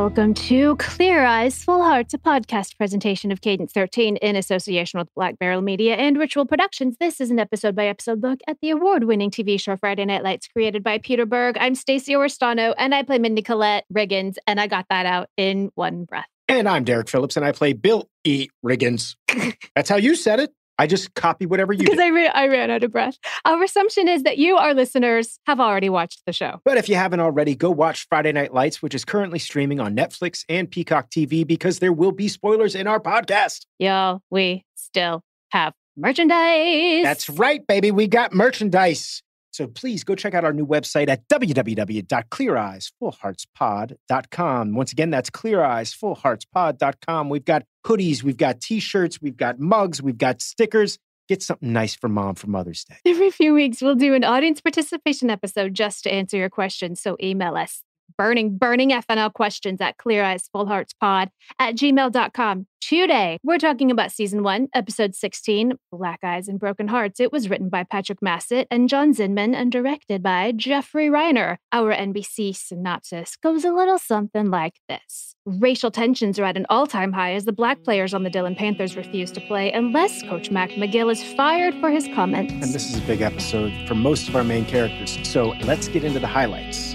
Welcome to Clear Eyes, Full Hearts, a podcast presentation of Cadence 13 in association with Black Barrel Media and Ritual Productions. This is an episode by episode look at the award winning TV show Friday Night Lights, created by Peter Berg. I'm Stacey Oristano, and I play Mindy Colette Riggins, and I got that out in one breath. And I'm Derek Phillips, and I play Bill E. Riggins. That's how you said it. I just copy whatever you Because. I, ra- I ran out of breath. Our assumption is that you, our listeners, have already watched the show. But if you haven't already, go watch Friday Night Lights, which is currently streaming on Netflix and Peacock TV because there will be spoilers in our podcast. Y'all, we still have merchandise. That's right, baby. We got merchandise. So please go check out our new website at www.cleareyesfullheartspod.com. Once again, that's cleareyesfullheartspod.com. We've got hoodies, we've got t-shirts, we've got mugs, we've got stickers. Get something nice for mom for Mother's Day. Every few weeks, we'll do an audience participation episode just to answer your questions. So email us burning, burning FNL questions at Clear Eyes Full Hearts Pod at gmail.com. Today, we're talking about season one, episode 16, Black Eyes and Broken Hearts. It was written by Patrick Massett and John Zinman and directed by Jeffrey Reiner. Our NBC synopsis goes a little something like this. Racial tensions are at an all time high as the black players on the Dillon Panthers refuse to play unless Coach Mac McGill is fired for his comments. And this is a big episode for most of our main characters. So let's get into the highlights.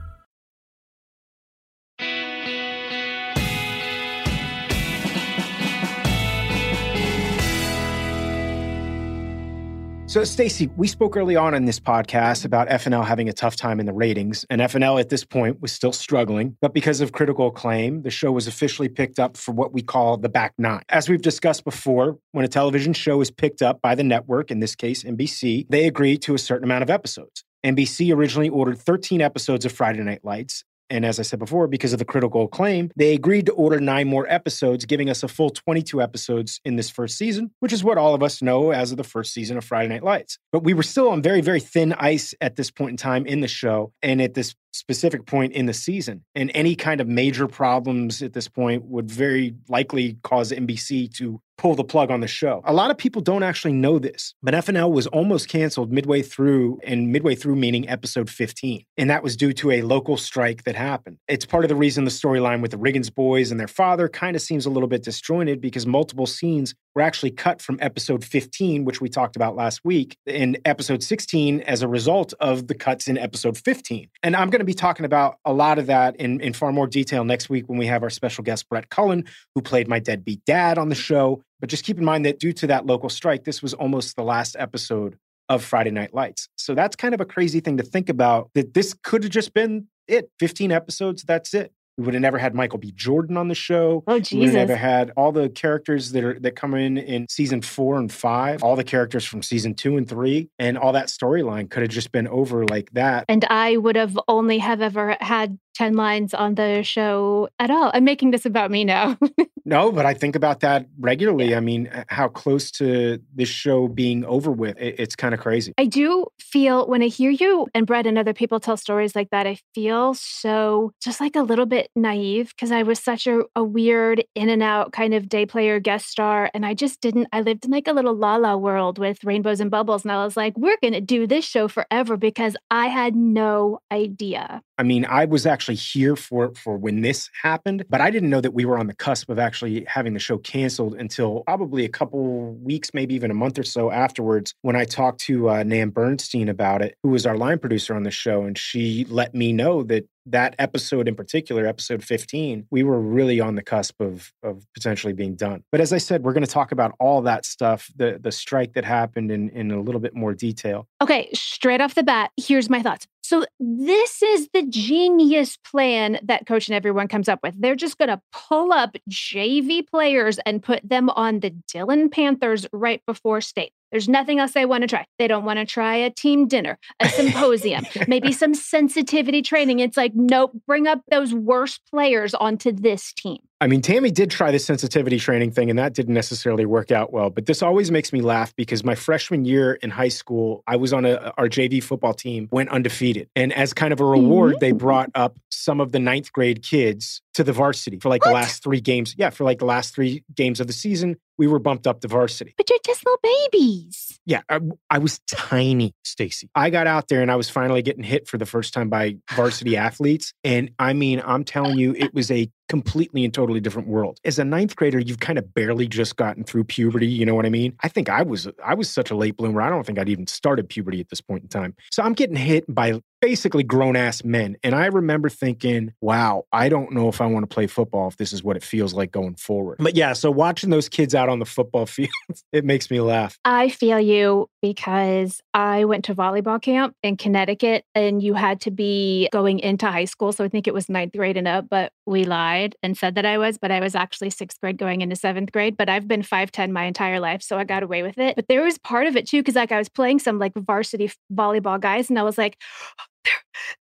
So, Stacey, we spoke early on in this podcast about FNL having a tough time in the ratings, and FNL at this point was still struggling. But because of critical acclaim, the show was officially picked up for what we call the back nine. As we've discussed before, when a television show is picked up by the network, in this case NBC, they agree to a certain amount of episodes. NBC originally ordered 13 episodes of Friday Night Lights. And as I said before, because of the critical acclaim, they agreed to order nine more episodes, giving us a full 22 episodes in this first season, which is what all of us know as of the first season of Friday Night Lights. But we were still on very, very thin ice at this point in time in the show and at this specific point in the season. And any kind of major problems at this point would very likely cause NBC to pull the plug on the show. A lot of people don't actually know this, but FNL was almost canceled midway through, and midway through meaning episode 15. And that was due to a local strike that happened. It's part of the reason the storyline with the Riggins boys and their father kind of seems a little bit disjointed because multiple scenes were actually cut from episode 15, which we talked about last week, in episode 16 as a result of the cuts in episode 15. And I'm going to be talking about a lot of that in, in far more detail next week when we have our special guest, Brett Cullen, who played my deadbeat dad on the show. But just keep in mind that due to that local strike, this was almost the last episode of Friday Night Lights. So that's kind of a crazy thing to think about that this could have just been it 15 episodes, that's it. We would have never had Michael B. Jordan on the show. Oh, We would have never had all the characters that are that come in in season four and five, all the characters from season two and three, and all that storyline could have just been over like that. and I would have only have ever had 10 lines on the show at all. I'm making this about me now. No, but I think about that regularly. I mean, how close to this show being over with, it- it's kind of crazy. I do feel when I hear you and Brett and other people tell stories like that, I feel so just like a little bit naive because I was such a, a weird in and out kind of day player guest star. And I just didn't, I lived in like a little la la world with rainbows and bubbles. And I was like, we're going to do this show forever because I had no idea. I mean, I was actually here for for when this happened, but I didn't know that we were on the cusp of actually having the show canceled until probably a couple weeks, maybe even a month or so afterwards, when I talked to uh, Nan Bernstein about it, who was our line producer on the show, and she let me know that that episode in particular, episode 15, we were really on the cusp of of potentially being done. But as I said, we're going to talk about all that stuff, the the strike that happened in in a little bit more detail. Okay, straight off the bat, here's my thoughts. So, this is the genius plan that coach and everyone comes up with. They're just going to pull up JV players and put them on the Dillon Panthers right before state. There's nothing else they want to try. They don't want to try a team dinner, a symposium, maybe some sensitivity training. It's like, nope, bring up those worst players onto this team. I mean, Tammy did try the sensitivity training thing, and that didn't necessarily work out well. But this always makes me laugh because my freshman year in high school, I was on a, our JV football team, went undefeated. And as kind of a reward, they mm-hmm. brought up some of the ninth grade kids to the varsity for like What? the last three games. Yeah, for like the last three games of the season, we were bumped up to varsity. But you're just little babies. Yeah, I, I was tiny, Stacey. I got out there and I was finally getting hit for the first time by varsity athletes. And I mean, I'm telling you, it was a completely and totally different world. As a ninth grader, you've kind of barely just gotten through puberty. You know what I mean? I think I was I was such a late bloomer. I don't think I'd even started puberty at this point in time. So I'm getting hit by basically grown ass men. And I remember thinking, wow, I don't know if I want to play football if this is what it feels like going forward. But yeah, so watching those kids out on the football field, it makes me laugh. I feel you because I went to volleyball camp in Connecticut and you had to be going into high school. So I think it was ninth grade and up, but we lied and said that I was, but I was actually sixth grade going into seventh grade. But I've been 5'10 my entire life. So I got away with it. But there was part of it too, because like I was playing some like varsity volleyball guys and I was like, they're,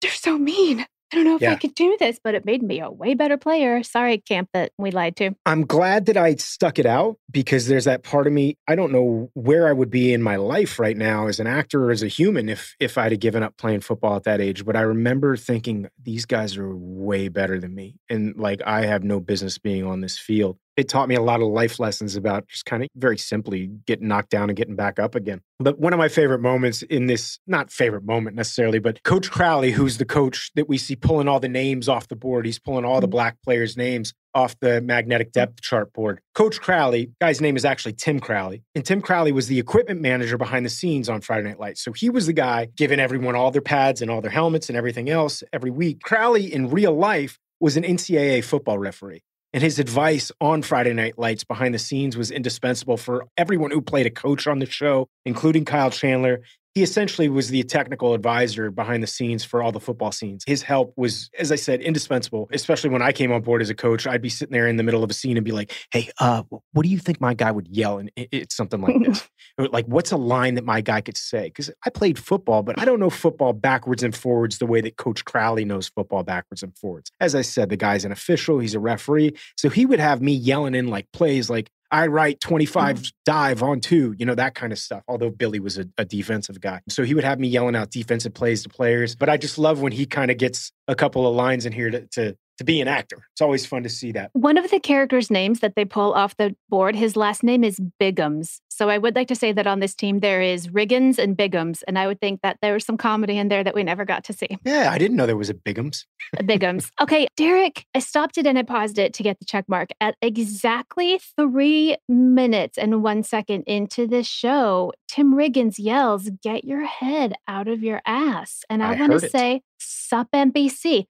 they're so mean. I don't know if Yeah. I could do this, but it made me a way better player. Sorry, camp that we lied to. I'm glad that I stuck it out because there's that part of me. I don't know where I would be in my life right now as an actor or as a human if if I'd have given up playing football at that age. But I remember thinking these guys are way better than me, and like I have no business being on this field. It taught me a lot of life lessons about just kind of very simply getting knocked down and getting back up again. But one of my favorite moments in this, not favorite moment necessarily, but Coach Crowley, who's the coach that we see pulling all the names off the board, he's pulling all the mm. black players' names off the magnetic mm. depth chart board. Coach Crowley, guy's name is actually Tim Crowley. And Tim Crowley was the equipment manager behind the scenes on Friday Night Lights. So he was the guy giving everyone all their pads and all their helmets and everything else every week. Crowley in real life was an NCAA football referee. And his advice on Friday Night Lights behind the scenes was indispensable for everyone who played a coach on the show, including Kyle Chandler. He essentially was the technical advisor behind the scenes for all the football scenes. His help was, as I said, indispensable, especially when I came on board as a coach. I'd be sitting there in the middle of a scene and be like, hey, uh, what do you think my guy would yell? And it's something like this. Like, what's a line that my guy could say? Because I played football, but I don't know football backwards and forwards the way that Coach Crowley knows football backwards and forwards. As I said, the guy's an official, he's a referee. So he would have me yelling in like plays like, I write 25 mm. dive on two, you know, that kind of stuff. Although Billy was a, a defensive guy. So he would have me yelling out defensive plays to players. But I just love when he kind of gets a couple of lines in here to, to, to be an actor. It's always fun to see that. One of the characters' names that they pull off the board, his last name is Biggums. So I would like to say that on this team there is Riggins and Biggums, and I would think that there was some comedy in there that we never got to see. Yeah, I didn't know there was a Bigums. Biggums. Okay, Derek, I stopped it and I paused it to get the check mark at exactly three minutes and one second into this show. Tim Riggins yells, "Get your head out of your ass!" And I, I want to say, "Sup NBC."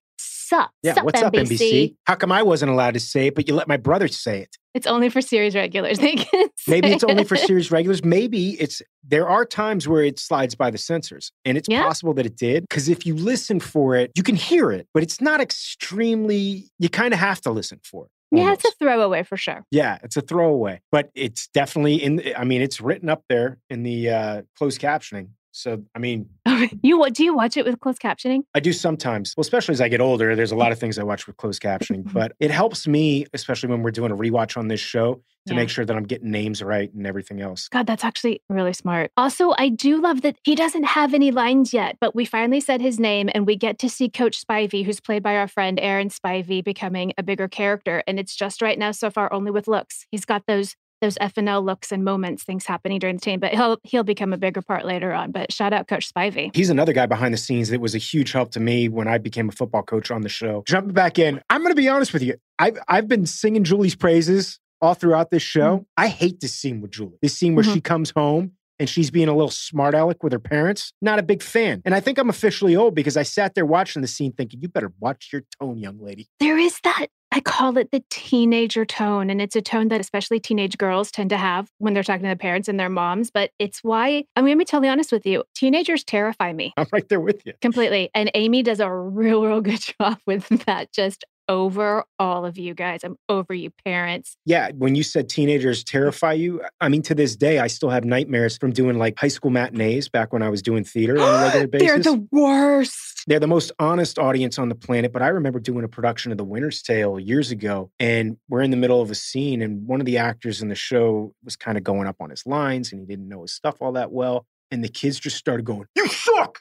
Yeah, sup what's up, NBC? How come I wasn't allowed to say it, but you let my brother say it? It's only for series regulars. They can Maybe it's only for series regulars. Maybe it's there are times where it slides by the censors, and it's Yeah. possible that it did. Because if you listen for it, you can hear it, but it's not extremely. You kind of have to listen for it. Yeah, it's a throwaway for sure. yeah, it's a throwaway, but it's definitely in. I mean, it's written up there in the uh, closed captioning. So, I mean, you? Do you watch it with closed captioning? I do sometimes. Well, especially as I get older, there's a lot of things I watch with closed captioning, mm-hmm. but it helps me, especially when we're doing a rewatch on this show, to Yeah. make sure that I'm getting names right and everything else. God, that's actually really smart. Also, I do love that he doesn't have any lines yet, but we finally said his name and we get to see Coach Spivey, who's played by our friend Aaron Spivey, becoming a bigger character. And it's just right now so far only with looks. He's got those those FNL looks and moments, things happening during the team, but he'll he'll become a bigger part later on. But shout out Coach Spivey. He's another guy behind the scenes that was a huge help to me when I became a football coach on the show. Jumping back in, I'm going to be honest with you. I've, I've been singing Julie's praises all throughout this show. I hate this scene with Julie. This scene where Mhm. she comes home and she's being a little smart aleck with her parents. Not a big fan. And I think I'm officially old because I sat there watching the scene thinking, you better watch your tone, young lady. There is that. I call it the teenager tone. And it's a tone that especially teenage girls tend to have when they're talking to their parents and their moms. But it's why I'm going to be totally honest with you. Teenagers terrify me I'm right there with you. completely. And Aimee does a real, real good job with that just over all of you guys. I'm over you parents. Yeah, when you said teenagers mm. terrify you, I mean, to this day, I still have nightmares from doing like high school matinees back when I was doing theater on a regular basis. They're the worst. They're the most honest audience on the planet. But I remember doing a production of The Winter's Tale years ago, and we're in the middle of a scene, and one of the actors in the show was kind of going up on his lines, and he didn't know his stuff all that well. And the kids just started going, You suck.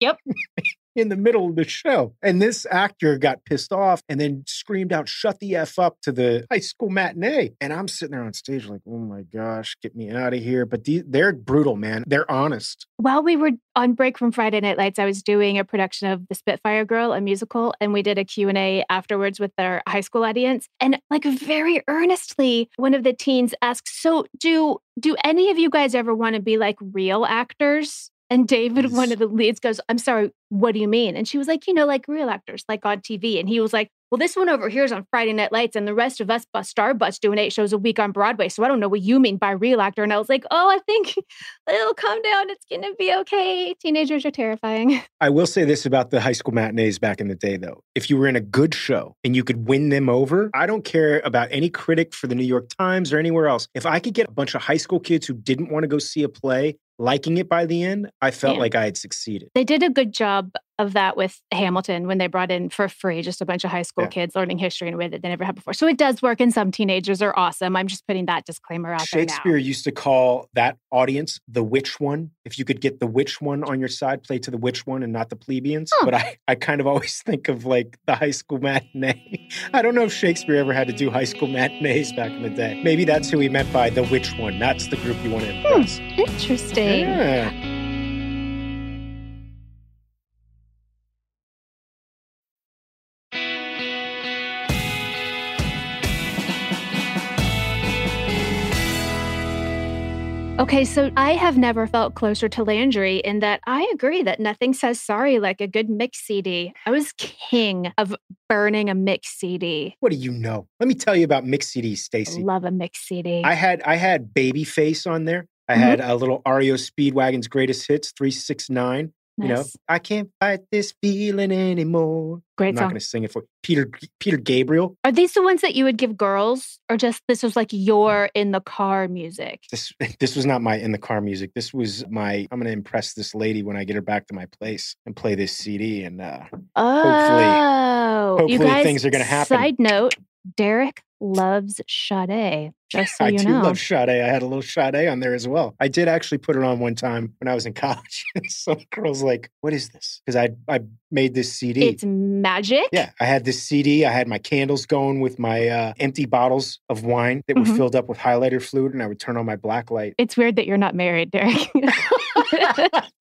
Yep. in the middle of the show. And this actor got pissed off and then screamed out, shut the F up to the high school matinee. And I'm sitting there on stage like, oh my gosh, get me out of here. But the, they're brutal, man. They're honest. While we were on break from Friday Night Lights, I was doing a production of The Spitfire Girl, a musical, and we did a Q&A afterwards with our high school audience. And like very earnestly, one of the teens asked, so do do any of you guys ever want to be like real actors? And David, one of the leads, goes, I'm sorry, what do you mean? And she was like, you know, like real actors, like on TV. And he was like, well, this one over here is on Friday Night Lights, and the rest of us bust star butts doing eight shows a week on Broadway. So I don't know what you mean by real actor. And I was like, oh, I think it'll calm down. It's going to be okay. Teenagers are terrifying. I will say this about the high school matinees back in the day, though. If you were in a good show and you could win them over, I don't care about any critic for the New York Times or anywhere else. If I could get a bunch of high school kids who didn't want to go see a play liking it by the end, I felt Yeah. like I had succeeded. They did a good job of that with Hamilton when they brought in for free just a bunch of high school Yeah. kids learning history in a way that they never had before. So it does work, and some teenagers are awesome. I'm just putting that disclaimer out Shakespeare used to call that audience the witch one. If you could get the witch one on your side, play to the witch one and not the plebeians. But I, I kind of always think of like the high school matinee. I don't know if Shakespeare ever had to do high school matinees back in the day. Maybe that's who he meant by the witch one. That's the group you want to hmm. impress. Interesting. Yeah. Okay, so I have never felt closer to Landry in that I agree that nothing says sorry like a good mix CD. I was king of burning a mix CD. What do you know? Let me tell you about mix CDs, Stacey. Love a mix CD. I had I had Babyface on there. I Mhm. had a little REO Speedwagon's greatest hits, 369. You know, I can't fight this feeling anymore. Great I'm not going to sing it for Peter Peter Gabriel. Are these the ones that you would give girls, or just this was like your in the car music? This this was not my in the car music. This was my I'm going to impress this lady when I get her back to my place and play this CD and uh Oh, you hopefully guys, things are gonna happen. Side note: Derek loves Sade. Just so I do know. love Sade. I had a little Sade on there as well. I did actually put it on one time when I was in college. Some girls like, "What is this?" Because I I made this CD. it's magic. Yeah, I had this CD. I had my candles going with my uh, empty bottles of wine that were Mhm. filled up with highlighter fluid, and I would turn on my black light. It's weird that you're not married, Derek.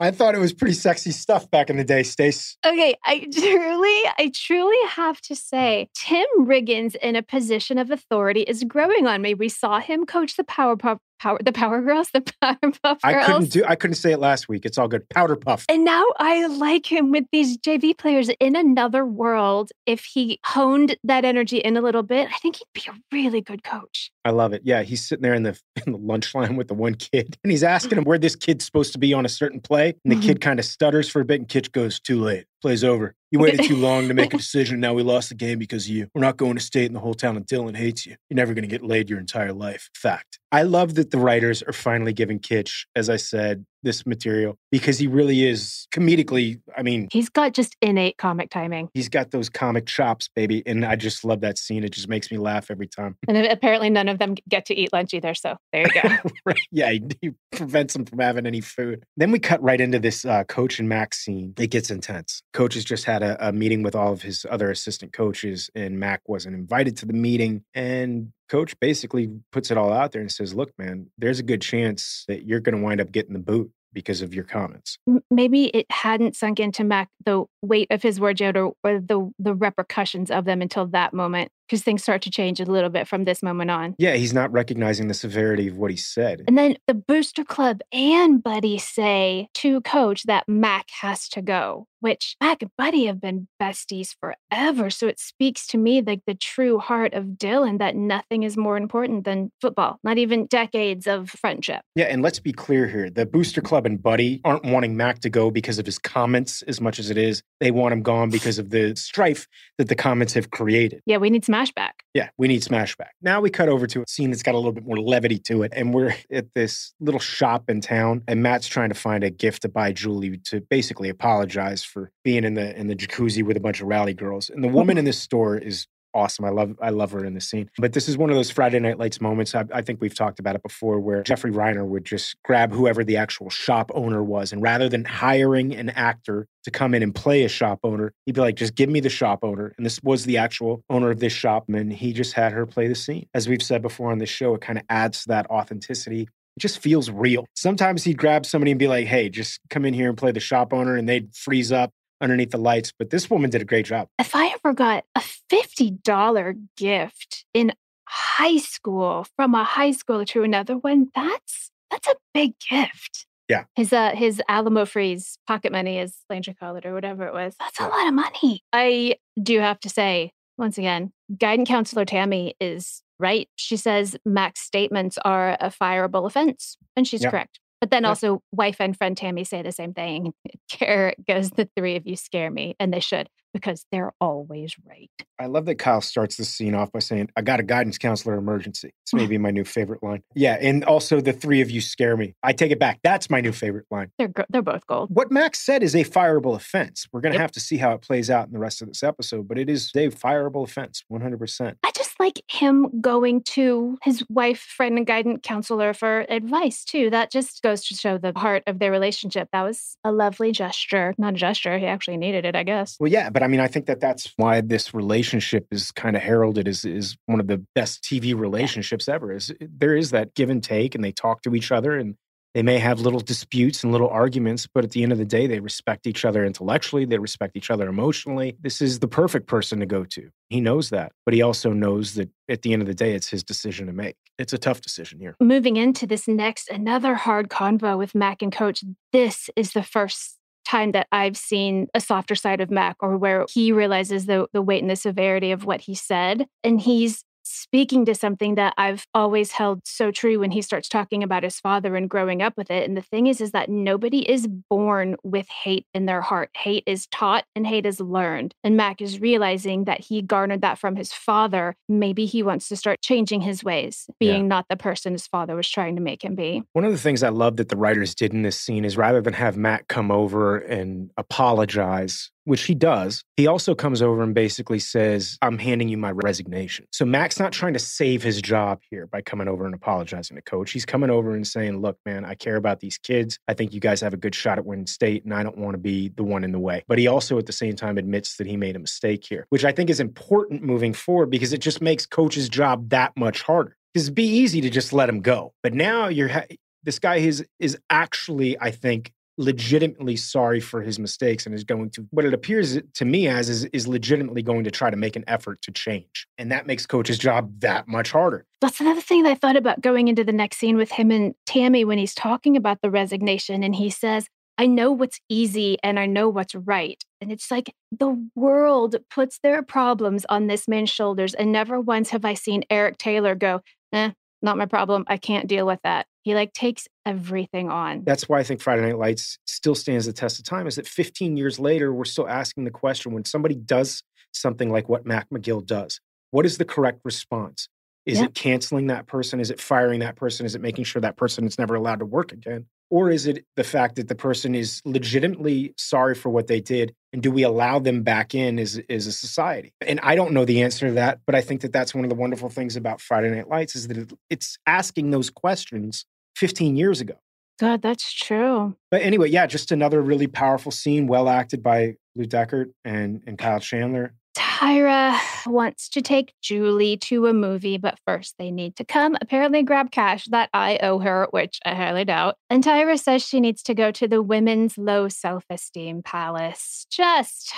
I thought it was pretty sexy stuff back in the day, Stace. okay, I truly, I truly have to say, Tim Riggins in a position of authority is growing on me. We saw him coach the Powerpuff Power, the Power Girls, the Powerpuff I Girls. I couldn't do. I couldn't say it last week. It's all good. Powder puff. And now I like him with these JV players in another world. If he honed that energy in a little bit, I think he'd be a really good coach. I love it. Yeah, he's sitting there in the in the lunch line with the one kid, and he's asking him where this kid's supposed to be on a certain play, and the Mhm. kid kind of stutters for a bit, and Kitsch goes, "Too late. Play's over. You waited too long to make a decision. Now we lost the game because of you. We're not going to state, and the whole town of Dillon hates you. You're never going to get laid your entire life. Fact. I love that the writers are finally giving Kitsch, as I said, this material because he really is comedically. I mean, He's got just innate comic timing. he's got those comic chops, baby, and I just love that scene. It just makes me laugh every time. And apparently, none of them get to eat lunch either. So there you go. right. Yeah, he, he prevents them from having any food. Then we cut right into this uh, coach and Mac scene. It gets intense. Coach has just had a, a meeting with all of his other assistant coaches, and Mac wasn't invited to the meeting. And coach basically puts it all out there and says, Look, man, there's a good chance that you're going to wind up getting the boot because of your comments. Maybe it hadn't sunk into Mac the weight of his words yet, or, or the the repercussions of them until that moment. Because things start to change a little bit from this moment on. Yeah, he's not recognizing the severity of what he said. And then the Booster Club and Buddy say to Coach that Mac has to go, which Mac and Buddy have been besties forever. So it speaks to me like the true heart of Dillon that nothing is more important than football, not even decades of friendship. Yeah, and let's be clear here. The Booster Club and Buddy aren't wanting Mac to go because of his comments as much as it is. They want him gone because of the strife that the comments have created. Yeah, we need Smashback. Yeah, we need Smashback. Now we cut over to a scene that's got a little bit more levity to it. And we're at this little shop in town, and Matt's trying to find a gift to buy Julie to basically apologize for being in the in the jacuzzi with a bunch of rally girls. And the woman in this store is awesome. I love I love her in the scene. But this is one of those Friday Night Lights moments. I, I, think we've talked about it before, where Jeffrey Reiner would just grab whoever the actual shop owner was, and rather than hiring an actor to come in and play a shop owner, he'd be like, "Just give me the shop owner." And this was the actual owner of this shop, and he just had her play the scene. As we've said before on this show, it kind of adds to that authenticity. It just feels real. Sometimes he'd grab somebody and be like, hey, just come in here and play the shop owner, and they'd freeze up underneath the lights. But this woman did a great job. If I ever got a $50 gift in high school from a high schooler to another one, that's that's a big gift. Yeah. His uh his Alamo Freeze pocket money, as Landry called it, or whatever it was. That's a lot of money. I do have to say, once again, guidance counselor Tammy is right. She says Mac's statements are a fireable offense, and she's Yeah. correct. But then also, wife and friend Tammy say the same thing. Garrett goes, The three of you scare me. And they should, because they're always right. I love that Kyle starts the scene off by saying, I got a guidance counselor emergency. It's maybe my new favorite line. Yeah. And also, the three of you scare me. I take it back. That's my new favorite line. They're, go- they're both gold. What Max said is a fireable offense. We're going to Yep. have to see how it plays out in the rest of this episode, but it is a fireable offense, 100%. I just like him going to his wife, friend, and guidance counselor for advice, too. That just goes to show the heart of their relationship. That was a lovely gesture. Not a gesture. He actually needed it, I guess. Well, yeah, but I mean, I think that that's why this relationship is kind of heralded as is one of the best TV relationships ever. Is eh, there is that give and take, and they talk to each other, and they may have little disputes and little arguments, but at the end of the day, they respect each other intellectually, they respect each other emotionally. This is the perfect person to go to. He knows that, but he also knows that at the end of the day, it's his decision to make. It's a tough decision here. Moving into this next, another hard convo with Mac and Coach. This is the first time that I've seen a softer side of Mac or where he realizes the, the weight and the severity of what he said. And he's speaking to something that I've always held so true when he starts talking about his father and growing up with it. And the thing is, is that nobody is born with hate in their heart. Hate is taught and hate is learned. And Mac is realizing that he garnered that from his father. Maybe he wants to start changing his ways, being not the person his father was trying to make him be. One of the things I love that the writers did in this scene is rather than have Matt come over and apologize, which he does, he also comes over and basically says, I'm handing you my resignation. So Mac's not trying to save his job here by coming over and apologizing to coach. He's coming over and saying, Look, man, I care about these kids. I think you guys have a good shot at winning state, and I don't want to be the one in the way. But he also at the same time admits that he made a mistake here, which I think is important moving forward because it just makes coach's job that much harder. Because it'd be easy to just let him go. But now you're ha- this guy is is actually, I think, legitimately sorry for his mistakes and is going to what it appears to me as is, is legitimately going to try to make an effort to change. And that makes coach's job that much harder. That's another thing that I thought about going into the next scene with him and Tammy when he's talking about the resignation. And he says, I know what's easy and I know what's right. And it's like the world puts their problems on this man's shoulders. And never once have I seen Eric Taylor go, eh, not my problem. I can't deal with that. He like takes everything on. That's why I think Friday Night Lights still stands the test of time is that 15 years later, we're still asking the question when somebody does something like what Mac McGill does, what is the correct response? Is Yeah. it canceling that person? Is it firing that person? Is it making sure that person is never allowed to work again? Or is it the fact that the person is legitimately sorry for what they did? And do we allow them back in as, as a society? And I don't know the answer to that, but I think that that's one of the wonderful things about Friday Night Lights is that it's asking those questions 15 years ago. God, that's true. But anyway, yeah, just another really powerful scene, well acted by Blue Deckert and, and Kyle Chandler. Tyra wants to take Julie to a movie, but first they need to come apparently grab cash that I owe her, which I highly doubt. And Tyra says she needs to go to the Women's Low Self Esteem Palace. Just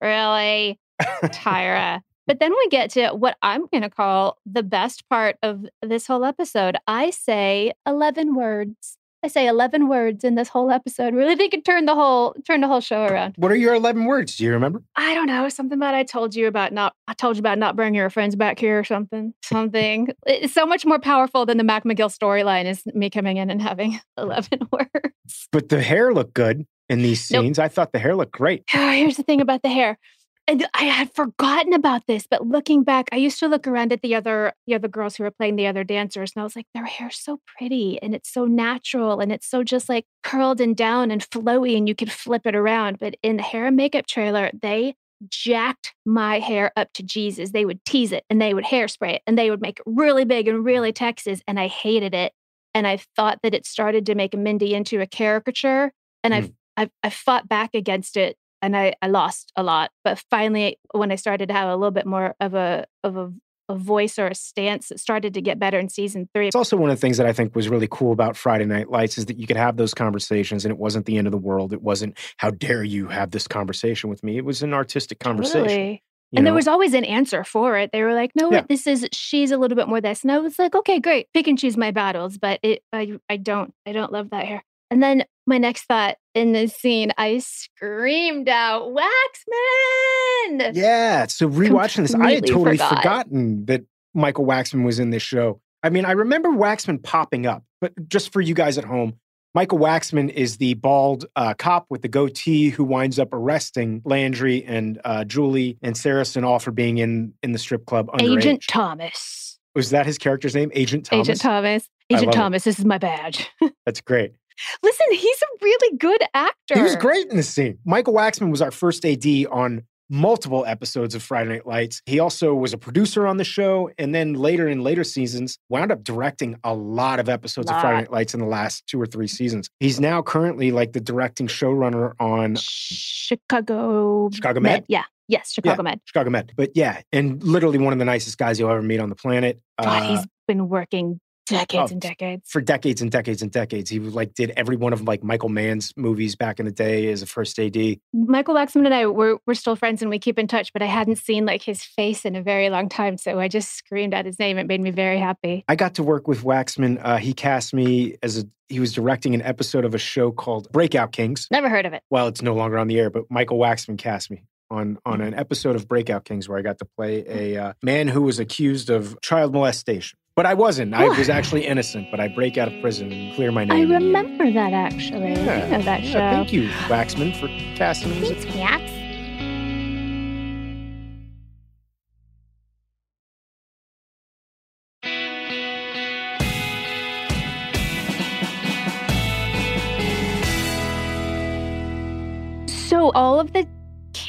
really, Tyra. But then we get to what I'm going to call the best part of this whole episode. I say 11 words. I say 11 words in this whole episode. Really they could turn the whole turn the whole show around. What are your 11 words? Do you remember? I don't know, something about I told you about not I told you about not bringing your friends back here or something. Something. It's so much more powerful than the Mac McGill storyline is me coming in and having 11 words. But the hair looked good in these Nope. scenes. I thought the hair looked great. Oh, Here's the thing about the hair. And I had forgotten about this, but looking back, I used to look around at the other the other girls who were playing the other dancers, and I was like, their hair's so pretty and it's so natural and it's so just like curled and down and flowy, and you could flip it around. But in the hair and makeup trailer, they jacked my hair up to Jesus. They would tease it and they would hairspray it and they would make it really big and really Texas, and I hated it. And I thought that it started to make Mindy into a caricature, and I've mm. I, I fought back against it and I, I lost a lot. But finally, when I started to have a little bit more of a of a, a voice or a stance, it started to get better in season three. It's also one of the things that I think was really cool about Friday Night Lights is that you could have those conversations and it wasn't the end of the world. It wasn't, how dare you have this conversation with me? It was an artistic conversation. Totally. you And there was always an answer for it. They were like, "No, Yeah. this is she's a little bit more this," and I was like, "Okay, great, pick and choose my battles." But it, I, I don't, I don't love that hair. And then my next thought in this scene, I screamed out, "Waxman!" Yeah. So rewatching this, I had totally forgot. forgotten that Michael Waxman was in this show. I mean, I remember Waxman popping up, but just for you guys at home, Michael Waxman is the bald uh, cop with the goatee who winds up arresting Landry and uh, Julie and Saracen all for being in in the strip club underage. Agent Thomas. Was that his character's name? Agent Thomas. Agent Thomas. Agent love it. Thomas, this is my badge. That's great. Listen, he's a really good actor. He was great in this scene. Michael Waxman was our first AD on multiple episodes of Friday Night Lights. He also was a producer on the show, and then later in later seasons, wound up directing a lot of episodes of Friday Night Lights in the last two or three seasons. He's now currently like the directing showrunner on Chicago. Chicago Med? Yeah. Yes, Chicago Med. Chicago Med. But yeah, and literally one of the nicest guys you'll ever meet on the planet. God, Uh, he's been working decades oh, and decades. for decades and decades and decades. He like did every one of like Michael Mann's movies back in the day as a first AD. Michael Waxman and I we're we're still friends and we keep in touch, but I hadn't seen like his face in a very long time, so I just screamed out his name. It made me very happy. I got to work with Waxman. Uh, he cast me as a he was directing an episode of a show called Breakout Kings. Never heard of it. Well, it's no longer on the air, but Michael Waxman cast me on on an episode of Breakout Kings where I got to play a uh, man who was accused of child molestation. But I wasn't. I was actually innocent. But I break out of prison and clear my name. I remember that actually. I know that Yeah, show. Thank you, Waxman, for casting me. Thanks, Wax. So all of the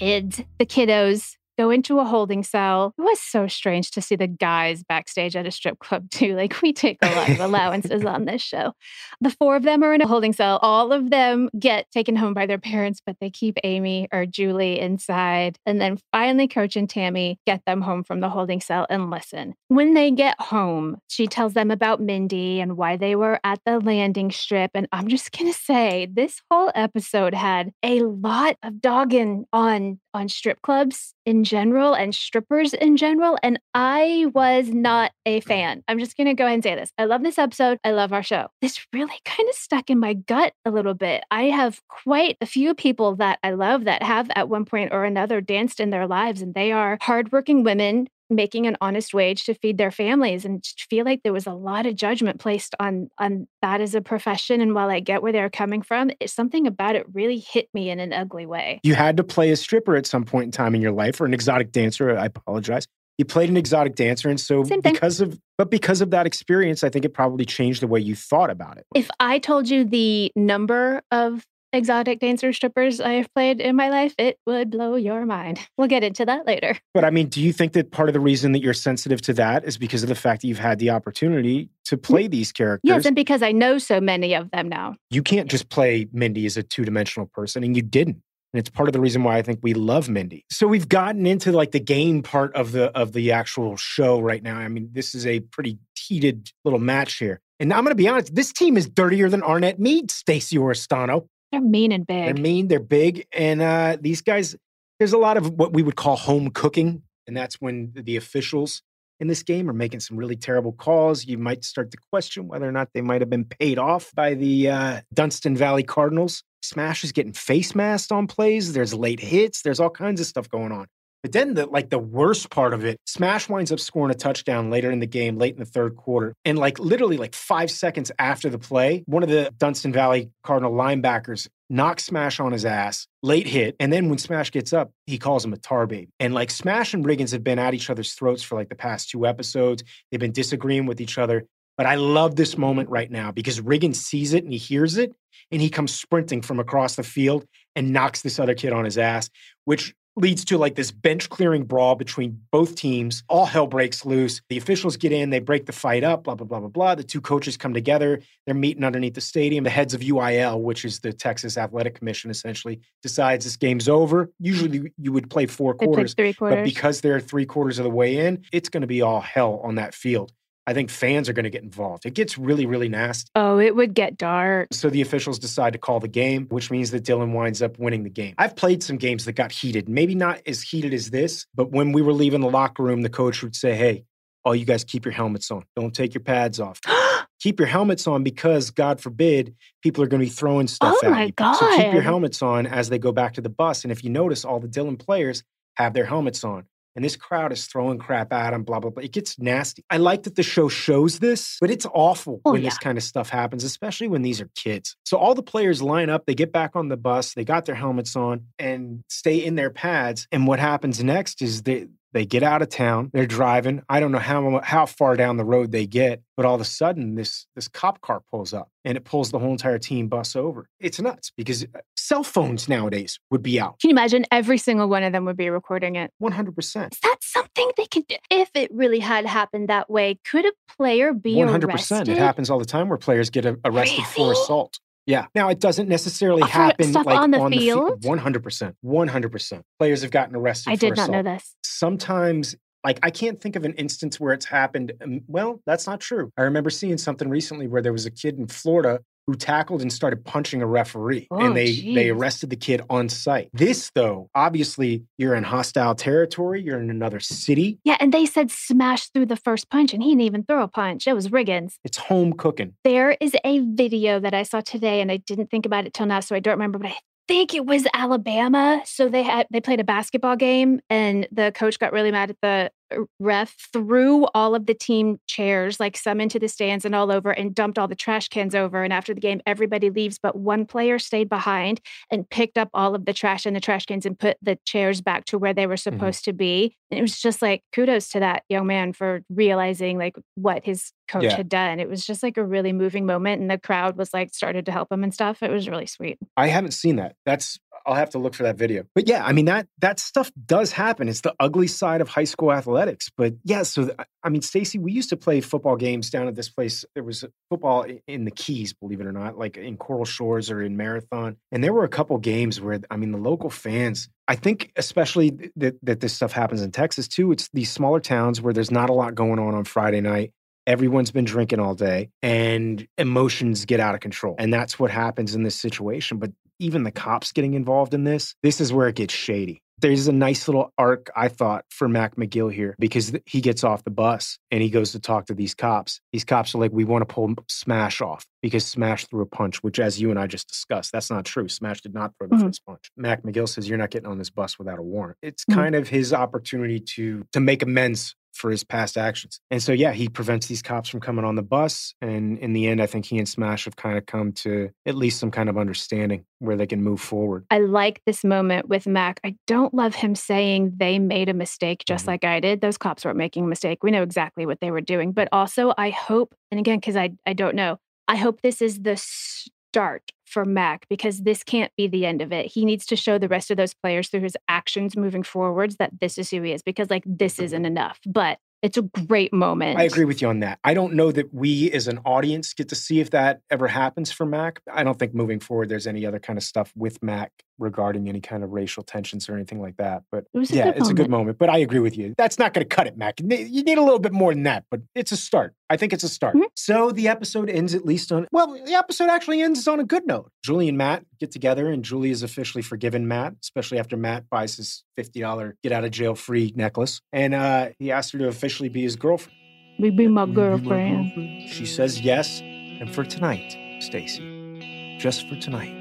kids, the kiddos, go into a holding cell. It was so strange to see the guys backstage at a strip club too. Like we take a lot of allowances on this show. The four of them are in a holding cell. All of them get taken home by their parents, but they keep Aimee or Julie inside. And then finally, Coach and Tammy get them home from the holding cell and listen. When they get home, she tells them about Mindy and why they were at the landing strip. And I'm just going to say, this whole episode had a lot of dogging on on strip clubs in general and strippers in general. And I was not a fan. I'm just going to go ahead and say this. I love this episode. I love our show. This really kind of stuck in my gut a little bit. I have quite a few people that I love that have at one point or another danced in their lives, and they are hardworking women making an honest wage to feed their families and feel like there was a lot of judgment placed on on that as a profession and while i get where they're coming from it's something about it really hit me in an ugly way You had to play a stripper at some point in time in your life, or an exotic dancer. I apologize. You played an exotic dancer, and so because of but because of that experience, I think it probably changed the way you thought about it. if i told you the number of exotic dancer strippers i have played in my life it would blow your mind we'll get into that later But I mean, do you think that part of the reason that you're sensitive to that is because of the fact that you've had the opportunity to play these characters? yes and because i know so many of them now you can't just play Mindy as a two dimensional person, and you didn't. And it's part of the reason why I think we love Mindy. So we've gotten into like the game part of the of the actual show right now. I mean, this is a pretty heated little match here. And I'm going to be honest, this team is dirtier than Arnett Mead, Stacey Oristano. They're mean and big. They're mean, they're big, and uh, these guys. There's a lot of what we would call home cooking And that's when the officials in this game are making some really terrible calls. You might start to question whether or not they might have been paid off by the uh, Dunston Valley Cardinals. Smash is getting face masked on plays. There's late hits. There's all kinds of stuff going on. But then the like the worst part of it, Smash winds up scoring a touchdown later in the game, late in the third quarter. And like literally like five seconds after the play, one of the Dunston Valley Cardinal linebackers knocks Smash on his ass, late hit. And then when Smash gets up, he calls him a tar baby. And like Smash and Riggins have been at each other's throats for like the past two episodes. They've been disagreeing with each other. But I love this moment right now because Riggins sees it and he hears it and he comes sprinting from across the field and knocks this other kid on his ass, which leads to like this bench clearing brawl between both teams. All hell breaks loose. The officials get in, they break the fight up, blah, blah, blah, blah, blah. The two coaches come together. They're meeting underneath the stadium. The heads of UIL, which is the Texas Athletic Commission, essentially decides this game's over. Usually you would play four quarters, three quarters. but because they're three quarters of the way in, it's going to be all hell on that field. I think fans are going to get involved. It gets really, really nasty. oh, it would get dark. So the officials decide to call the game, which means that Dillon winds up winning the game. I've played some games that got heated, maybe not as heated as this, but when we were leaving the locker room, the coach would say, Hey, all you guys keep your helmets on. Don't take your pads off. keep your helmets on because, God forbid, people are going to be throwing stuff Oh at my you. So keep your helmets on as they go back to the bus. And if you notice, all the Dillon players have their helmets on. And this crowd is throwing crap at them, blah, blah, blah. It gets nasty. I like that the show shows this, but it's awful Oh, when yeah. this kind of stuff happens, especially when these are kids. So all the players line up, they get back on the bus, they got their helmets on and stay in their pads. And what happens next is they, they get out of town, they're driving. I don't know how, how far down the road they get, but all of a sudden this, this cop car pulls up and it pulls the whole entire team bus over. It's nuts because uh, cell phones nowadays would be out Can you imagine every single one of them would be recording it? 100%. Is that something they could do? If it really had happened that way, could a player be One hundred arrested? percent. It happens all the time where players get arrested for assault. Yeah. Now it doesn't necessarily Oh, happen like on the field? One hundred percent. One hundred percent. Players have gotten arrested. I for did not know this. Sometimes, like I can't think of an instance where it's happened. um, Well, that's not true. I remember seeing something recently where there was a kid in Florida who tackled and started punching a referee, Oh, and they they arrested the kid on site. This, though, obviously, you're in hostile territory. You're in another city. Yeah, and they said smash through the first punch, and he didn't even throw a punch. It was Riggins. It's home cooking. There is a video that I saw today, and I didn't think about it till now, so I don't remember, but I think it was Alabama. So they had they played a basketball game, and the coach got really mad at the ref, threw all of the team chairs, like some into the stands and all over, and dumped all the trash cans over. And after the game, everybody leaves, but one player stayed behind and picked up all of the trash in the trash cans and put the chairs back to where they were mm-hmm. supposed to be. And it was just like kudos to that young man for realizing like what his coach Yeah. had done. It was just like a really moving moment, and the crowd was like started to help him and stuff. It was really sweet. I haven't seen that. That's I'll have to look for that video. But yeah, I mean that that stuff does happen. It's the ugly side of high school athletics. But yeah, so th- I mean, Stacey, we used to play football games down at this place. There was football in the Keys, believe it or not, like in Coral Shores or in Marathon. And there were a couple games where I mean, the local fans. I think, especially that that this stuff happens in Texas too. It's these smaller towns where there's not a lot going on on Friday night. Everyone's been drinking all day and emotions get out of control. And that's what happens in this situation. But even the cops getting involved in this, this is where it gets shady. There's a nice little arc, I thought, for Mac McGill here because he gets off the bus and he goes to talk to these cops. These cops are like, We want to pull Smash off because Smash threw a punch, which, as you and I just discussed, that's not true. Smash did not throw the Mhm. first punch. Mac McGill says, You're not getting on this bus without a warrant. It's Mhm. kind of his opportunity to to make amends for his past actions. And so, yeah, he prevents these cops from coming on the bus. And in the end, I think he and Smash have kind of come to at least some kind of understanding where they can move forward. I like this moment with Mac. I don't love him saying they made a mistake just Mhm. like I did. Those cops weren't making a mistake. We know exactly what they were doing. But also, I hope, and again, because I, I don't know, I hope this is the start for Mac because this can't be the end of it. He needs to show the rest of those players through his actions moving forwards that this is who he is because, like, this mm-hmm. isn't enough. But it's a great moment. I agree with you on that. I don't know that we as an audience get to see if that ever happens for Mac. I don't think moving forward there's any other kind of stuff with Mac regarding any kind of racial tensions or anything like that. But It yeah, it's a good moment. moment. But I agree with you. That's not going to cut it, Mac. You need a little bit more than that, but it's a start. I think it's a start. Mhm. So the episode ends at least on, well, the episode actually ends on a good note. Julie and Matt get together, and Julie is officially forgiven Matt, especially after Matt buys his $50 get out of jail free necklace. And uh, he asks her to officially be his girlfriend. We be my be my girlfriend. girlfriend? She says yes. And for tonight, Stacey, just for tonight,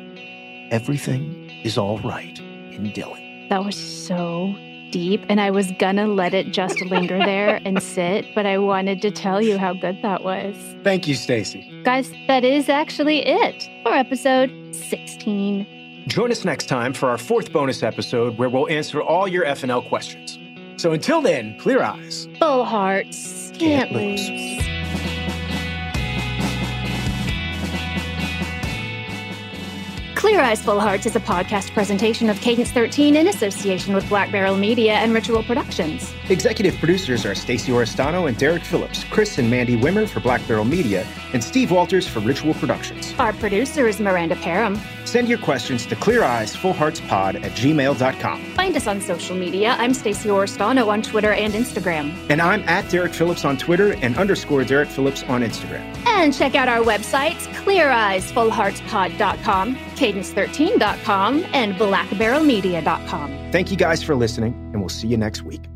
everything is all right in Dillon. That was so deep, and I was gonna let it just linger there and sit, but I wanted to tell you how good that was. Thank you, Stacey. Guys, that is actually it for episode 16. Join us next time for our fourth bonus episode where we'll answer all your FNL questions. So until then, clear eyes. Full hearts can't Can't lose. lose. Clear Eyes Full Hearts is a podcast presentation of Cadence 13 in association with Black Barrel Media and Ritual Productions. Executive producers are Stacey Oristano and Derek Phillips, Chris and Mandy Wimmer for Black Barrel Media, and Steve Walters for Ritual Productions. Our producer is Miranda Parham. Send your questions to Clear Eyes Full Hearts Pod at gmail.com. Find us on social media. I'm Stacey Oristano on Twitter and Instagram. And I'm at Derek Phillips on Twitter and underscore Derek Phillips on Instagram. And check out our websites, cleareyesfullheartspod.com, cadence13.com, and blackbarrelmedia.com. Thank you guys for listening, and we'll see you next week.